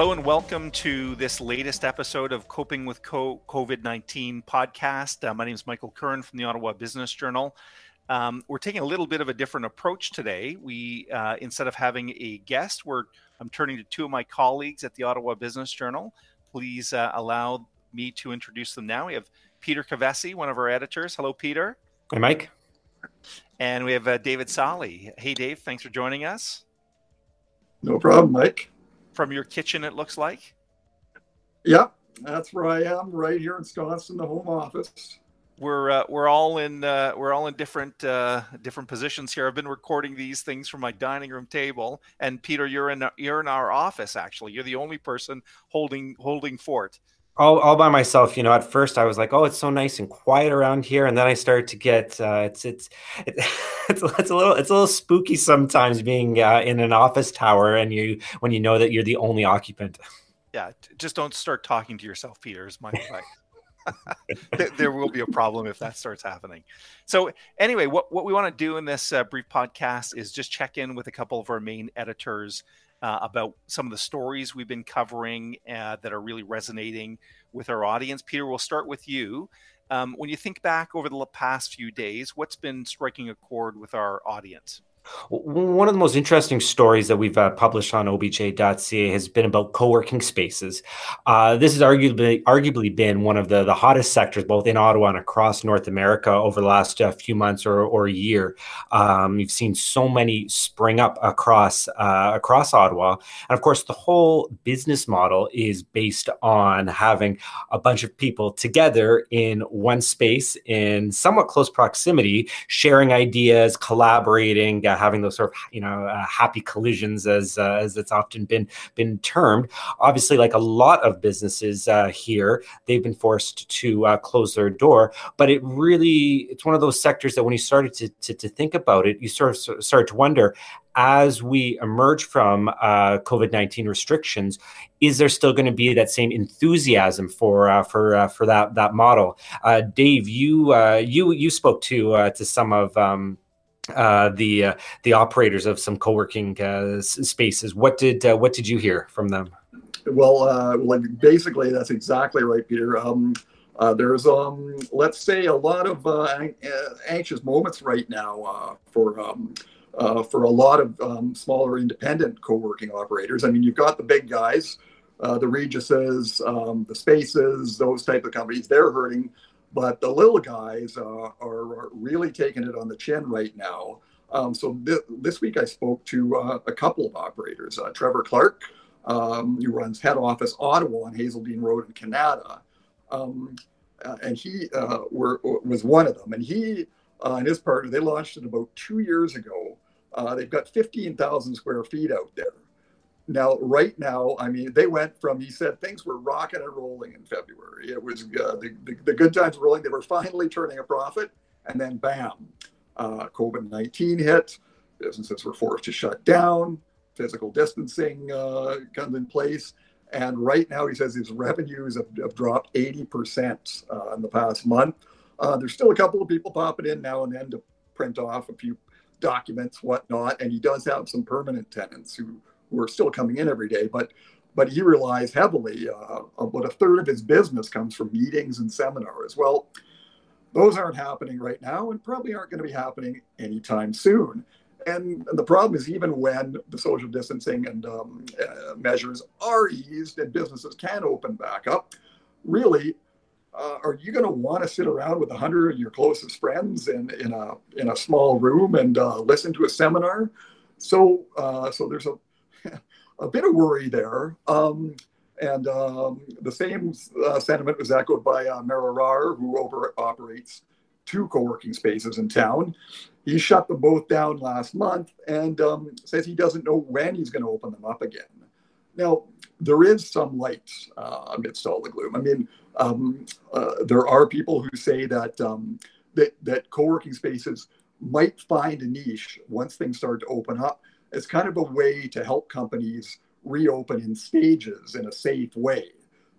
Hello and welcome to this latest episode of Coping with COVID 19 podcast. Uh, my name is Michael Curran from the Ottawa Business Journal. Um, we're taking a little bit of a different approach today. We, uh, instead of having a guest, we're I'm turning to two of my colleagues at the Ottawa Business Journal. Please uh, allow me to introduce them now. We have Peter Kovessy, one of our editors. Hello, Peter. Hi, Mike. And we have uh, David Sali. Hey, Dave. Thanks for joining us. No problem, Mike. From your kitchen, it looks like. Yep, that's where I am, right here in Wisconsin, the home office. We're uh, we're all in uh, we're all in different uh, different positions here. I've been recording these things from my dining room table, and Peter, you're in you're in our office. Actually, you're the only person holding holding fort all, all by myself. You know, at first I was like, "Oh, it's so nice and quiet around here," and then I started to get uh, it's it's it's it's a little it's a little spooky sometimes being uh, in an office tower and you when you know that you're the only occupant. Yeah, just don't start talking to yourself, Peter. Is my advice. there will be a problem if that starts happening. So, anyway, what, what we want to do in this uh, brief podcast is just check in with a couple of our main editors uh, about some of the stories we've been covering uh, that are really resonating with our audience. Peter, we'll start with you. Um, when you think back over the past few days, what's been striking a chord with our audience? One of the most interesting stories that we've uh, published on obj.ca has been about co-working spaces. Uh, this has arguably arguably been one of the, the hottest sectors both in Ottawa and across North America over the last uh, few months or, or a year. Um, you've seen so many spring up across uh, across Ottawa, and of course, the whole business model is based on having a bunch of people together in one space in somewhat close proximity, sharing ideas, collaborating uh, having those sort of you know uh, happy collisions as uh, as it's often been been termed. Obviously, like a lot of businesses uh, here, they've been forced to uh, close their door. But it really it's one of those sectors that when you started to to, to think about it, you sort of started to wonder as we emerge from uh, COVID nineteen restrictions, is there still going to be that same enthusiasm for uh, for uh, for that that model? Uh, Dave, you you you spoke to to some of um, uh, the uh, the operators of some co-working uh, spaces. What did uh, what did you hear from them? Well, uh, like basically, that's exactly right, Peter. Um, uh, there's um, let's say a lot of anxious moments right now for. Um, for a lot of um, smaller independent co-working operators, I mean, you've got the big guys, the Reguses, um, the Spaces, those type of companies. They're hurting but the little guys uh, are, really taking it on the chin right now. Um, so th- this week I spoke to uh, a couple of operators. Uh, Trevor Clark, um, who runs head office Ottawa on Hazeldean Road in Kanata, um, uh, and he uh, were, was one of them. And he uh, and his partner they launched it about two years ago. they've got 15,000 square feet out there. Now, right now, I mean, they went from, he said, things were rocking and rolling in February. It was uh, the, the, the, good times were rolling. They were finally turning a profit. And then, bam, uh, COVID 19 hit. Businesses were forced to shut down. Physical distancing uh, comes in place. And right now, he says his revenues have, have dropped 80% uh, in the past month. Uh, there's still a couple of people popping in now and then to print off a few documents, whatnot. And he does have some permanent tenants who who are still coming in every day, but but he relies heavily. Uh, about a third of his business comes from meetings and seminars. Well, those aren't happening right now, and probably aren't going to be happening anytime soon. And, the problem is, even when the social distancing and um, uh, measures are eased and businesses can open back up, really, uh, are you going to want to sit around with a hundred of your closest friends in, in a in a small room and uh, listen to a seminar? So uh, so there's a a bit of worry there. Um, and um, the same uh, sentiment was echoed by uh, Meher Arar, who over, operates two co-working spaces in town. He shut them both down last month and um, says he doesn't know when he's going to open them up again. Now, there is some light uh, amidst all the gloom. I mean, um, uh, there are people who say that, um, that that co-working spaces might find a niche once things start to open up as kind of a way to help companies reopen in stages in a safe way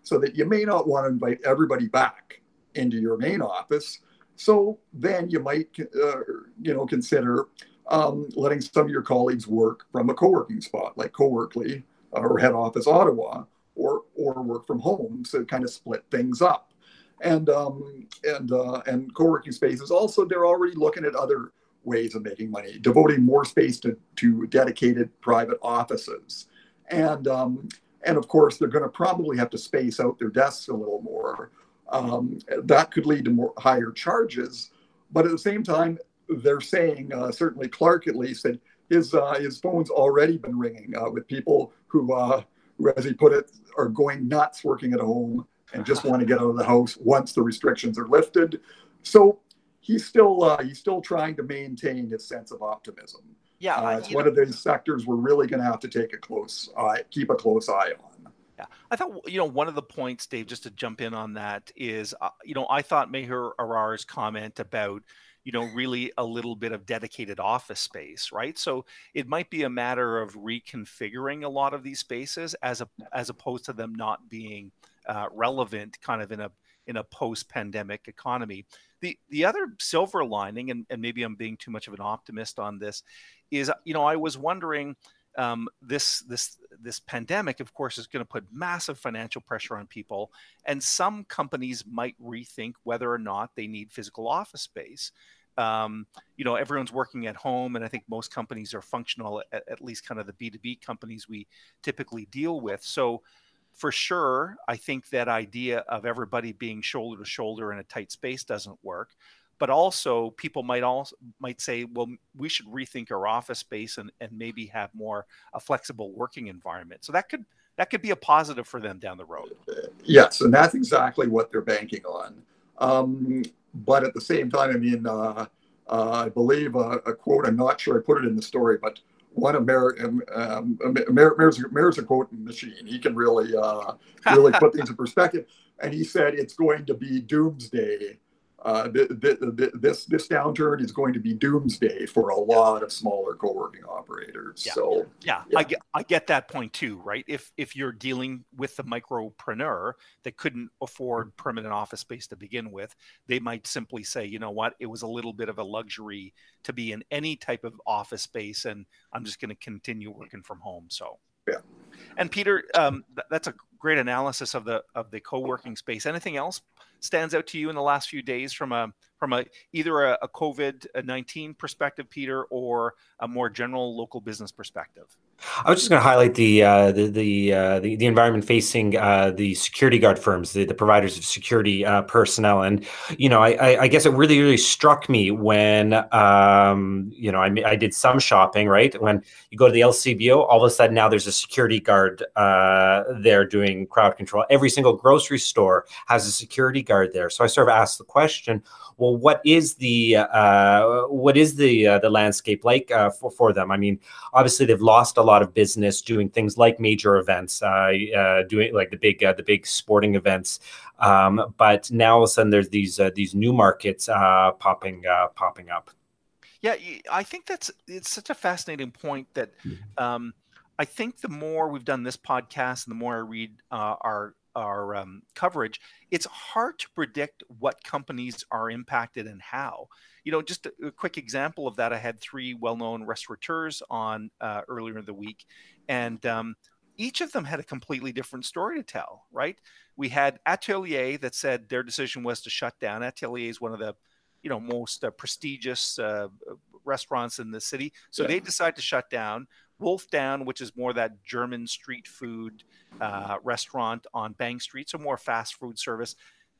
so that you may not want to invite everybody back into your main office. So then you might, uh, you know, consider um, letting some of your colleagues work from a co-working spot like Coworkly or head office Ottawa, or or work from home, so kind of split things up. And um, and uh, and co-working spaces also they're already looking at other ways of making money, devoting more space to to dedicated private offices, and um, and of course they're going to probably have to space out their desks a little more. Um, that could lead to more higher charges, but at the same time, they're saying uh, certainly Clark at least that his uh, his phone's already been ringing uh, with people who, uh, who, as he put it, are going nuts working at home and just want to get out of the house once the restrictions are lifted. So he's still uh, he's still trying to maintain his sense of optimism. Yeah, uh, it's one know, of those sectors we're really going to have to take a close eye, keep a close eye on. Yeah, I thought you know one of the points, Dave, just to jump in on that is, uh, you know, I thought Meher Arar's comment about you know really a little bit of dedicated office space right so it might be a matter of reconfiguring a lot of these spaces as a as opposed to them not being uh, relevant kind of in a in a post-pandemic economy the the other silver lining and, and maybe i'm being too much of an optimist on this is you know i was wondering um, this this this pandemic, of course, is going to put massive financial pressure on people, and some companies might rethink whether or not they need physical office space. Um, you know, everyone's working at home, and I think most companies are functional, at, at least kind of the B two B companies we typically deal with. So, for sure, I think that idea of everybody being shoulder to shoulder in a tight space doesn't work but also people might also might say well we should rethink our office space and, and maybe have more a flexible working environment. So that could that could be a positive for them down the road. Yes and that's exactly what they're banking on. Um, but at the same time i mean uh, uh, i believe a, a, quote i'm not sure i put it in the story but one American um, Meher's, Meher's a quote machine. He can really, uh, really put things in perspective. And he said it's going to be doomsday uh, this this downturn is going to be doomsday for a lot of smaller co-working operators. Yeah. So yeah, yeah, I get I get that point too, right? If if you're dealing with the micropreneur that couldn't afford permanent office space to begin with, they might simply say, you know what, it was a little bit of a luxury to be in any type of office space, and I'm just going to continue working from home. So yeah. And Peter, um, th- that's a great analysis of the of the co-working space. Anything else stands out to you in the last few days from a from a either a, a COVID nineteen perspective, Peter, or a more general local business perspective? I was just going to highlight the uh, the the, uh, the, the environment facing uh, the security guard firms, the, the providers of security uh, personnel, and you know, I, I, guess it really really struck me when um, you know I, I did some shopping right when you go to the LCBO, all of a sudden now there's a security guard uh, there doing crowd control. Every single grocery store has a security there, so I sort of asked the question, well, what is the uh, what is the the landscape like for for them? I mean, obviously they've lost a lot of business doing things like major events, uh, uh, doing like the big uh, the big sporting events. Um, but now all of a sudden there's these uh, these new markets uh, popping uh, popping up. Yeah, I think that's it's such a fascinating point that mm-hmm. um, I think the more we've done this podcast and the more I read our our um, coverage, it's hard to predict what companies are impacted and how you know, just a, a, quick example of that, I had three well-known restaurateurs on uh, earlier in the week, and um, each of them had a completely different story to tell. Right? We had Atelier that said their decision was to shut down. Atelier is one of the, you know, most uh, prestigious uh, restaurants in the city, so yeah. they decided to shut down. Wolf Down, which is more that German street food uh, restaurant on Bank Street, so more fast food service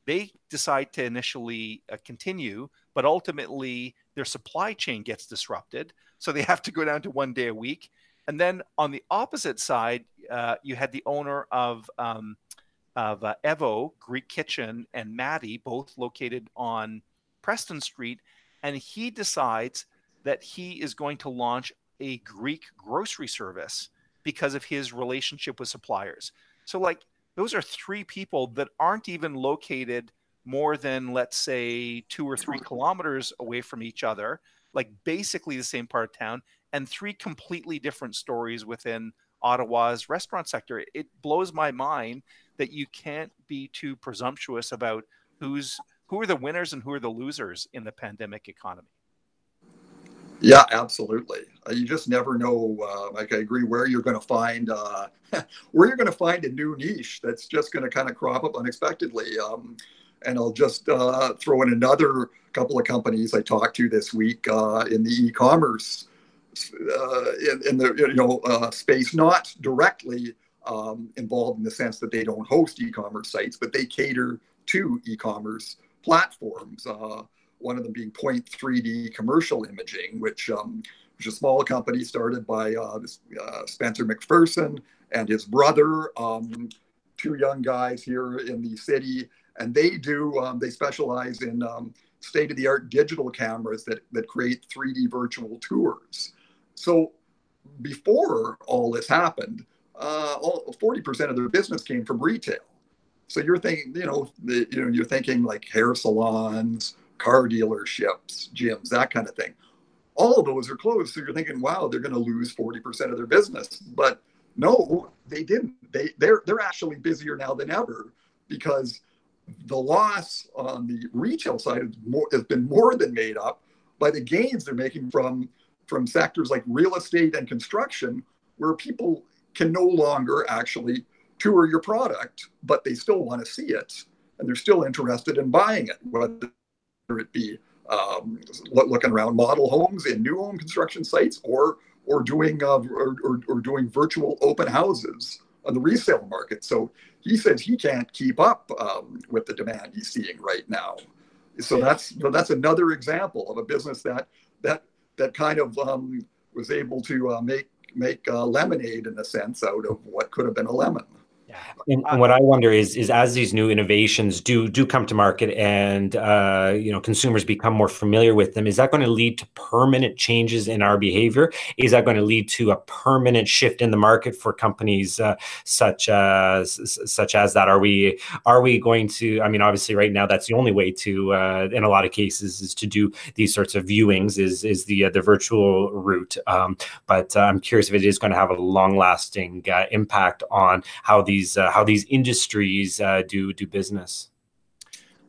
they decide to initially uh, continue, but ultimately their supply chain gets disrupted. So they have to go down to one day a week. And then on the opposite side, uh, you had the owner of um, of uh, Evo Greek Kitchen and Maddie, both located on Preston Street, and he decides that he is going to launch a Greek grocery service because of his relationship with suppliers. So, like, those are three people that aren't even located more than let's say two or three kilometers away from each other like basically the same part of town and three completely different stories within ottawa's restaurant sector it blows my mind that you can't be too presumptuous about who's who are the winners and who are the losers in the pandemic economy Yeah, absolutely. Uh, you just never know. Uh, like I agree, where you're going to find uh, where you're going to find a new niche that's just going to kind of crop up unexpectedly. Um, and I'll just uh, throw in another couple of companies I talked to this week uh, in the e-commerce in, in, the you know space, not directly um, involved in the sense that they don't host e-commerce sites, but they cater to e-commerce platforms one of them being Point 3D Commercial Imaging, which um, which is a small company started by uh, this, uh, Spencer McPherson and his brother, um, two young guys here in the city, and they do um, they specialize in um, state-of-the-art digital cameras that that create 3D virtual tours. So before all this happened, uh, all, 40% of their business came from retail. So you're thinking, you know, the, you know, you're thinking like hair salons, car dealerships, gyms, that kind of thing. All of those are closed. So you're thinking, wow, they're going to lose 40% of their business. But no, they didn't. They they're they're actually busier now than ever because the loss on the retail side has, more, has been more than made up by the gains they're making from from sectors like real estate and construction, where people can no longer actually tour your product, but they still want to see it and they're still interested in buying it, whether it be um, looking around model homes in new home construction sites or or doing uh, or, or, or, doing virtual open houses on the resale market. So he says he can't keep up um, with the demand he's seeing right now. So that's that's another example of a business that that that kind of um, was able to uh, make make uh, lemonade in a sense out of what could have been a lemon. And, and, what I wonder is, is as these new innovations do do come to market, and uh, you know consumers become more familiar with them, is that going to lead to permanent changes in our behavior? Is that going to lead to a permanent shift in the market for companies uh, such as such as that? Are we are we going to? I mean, obviously, right now that's the only way to, uh, in a lot of cases, is to do these sorts of viewings is is the uh, the virtual route. Um, but uh, I'm curious if it is going to have a long lasting uh, impact on how these these uh, how these industries uh, do do business.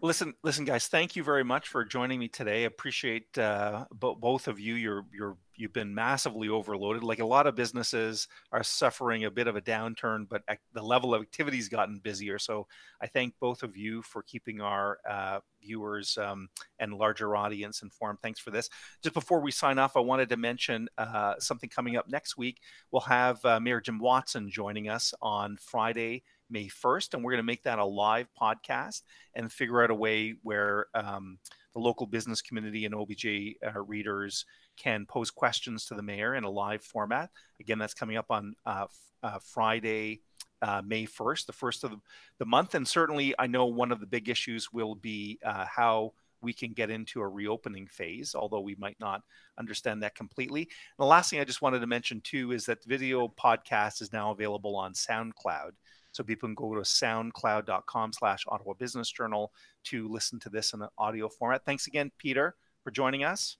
Listen, listen, guys. Thank you very much for joining me today. Appreciate uh, bo- both of you. You're you're you've been massively overloaded. Like a lot of businesses are suffering a bit of a downturn, but the level of activity's gotten busier. So I thank both of you for keeping our uh, viewers um, and larger audience informed. Thanks for this. Just before we sign off, I wanted to mention uh, something coming up next week. We'll have uh, Mayor Jim Watson joining us on Friday, May 1st, and we're going to make that a live podcast and figure out a way where um, the local business community and OBJ uh, readers can pose questions to the mayor in a live format. Again, that's coming up on uh, uh, Friday, uh, May 1st, the first of the, the, month. And certainly, I know one of the big issues will be uh, how we can get into a reopening phase, although we might not understand that completely. And the last thing I just wanted to mention too is that video podcast is now available on SoundCloud. So people can go to soundcloud.com slash Ottawa Business Journal to listen to this in an audio format. Thanks again, Peter, for joining us.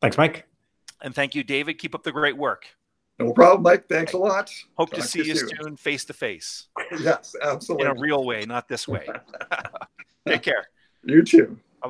Thanks, Mike. And thank you, David. Keep up the great work. No problem, Mike. Thanks a lot. Hope Talk to see you soon. soon, face to face. Yes, absolutely. In a real way, not this way. Take care. You too.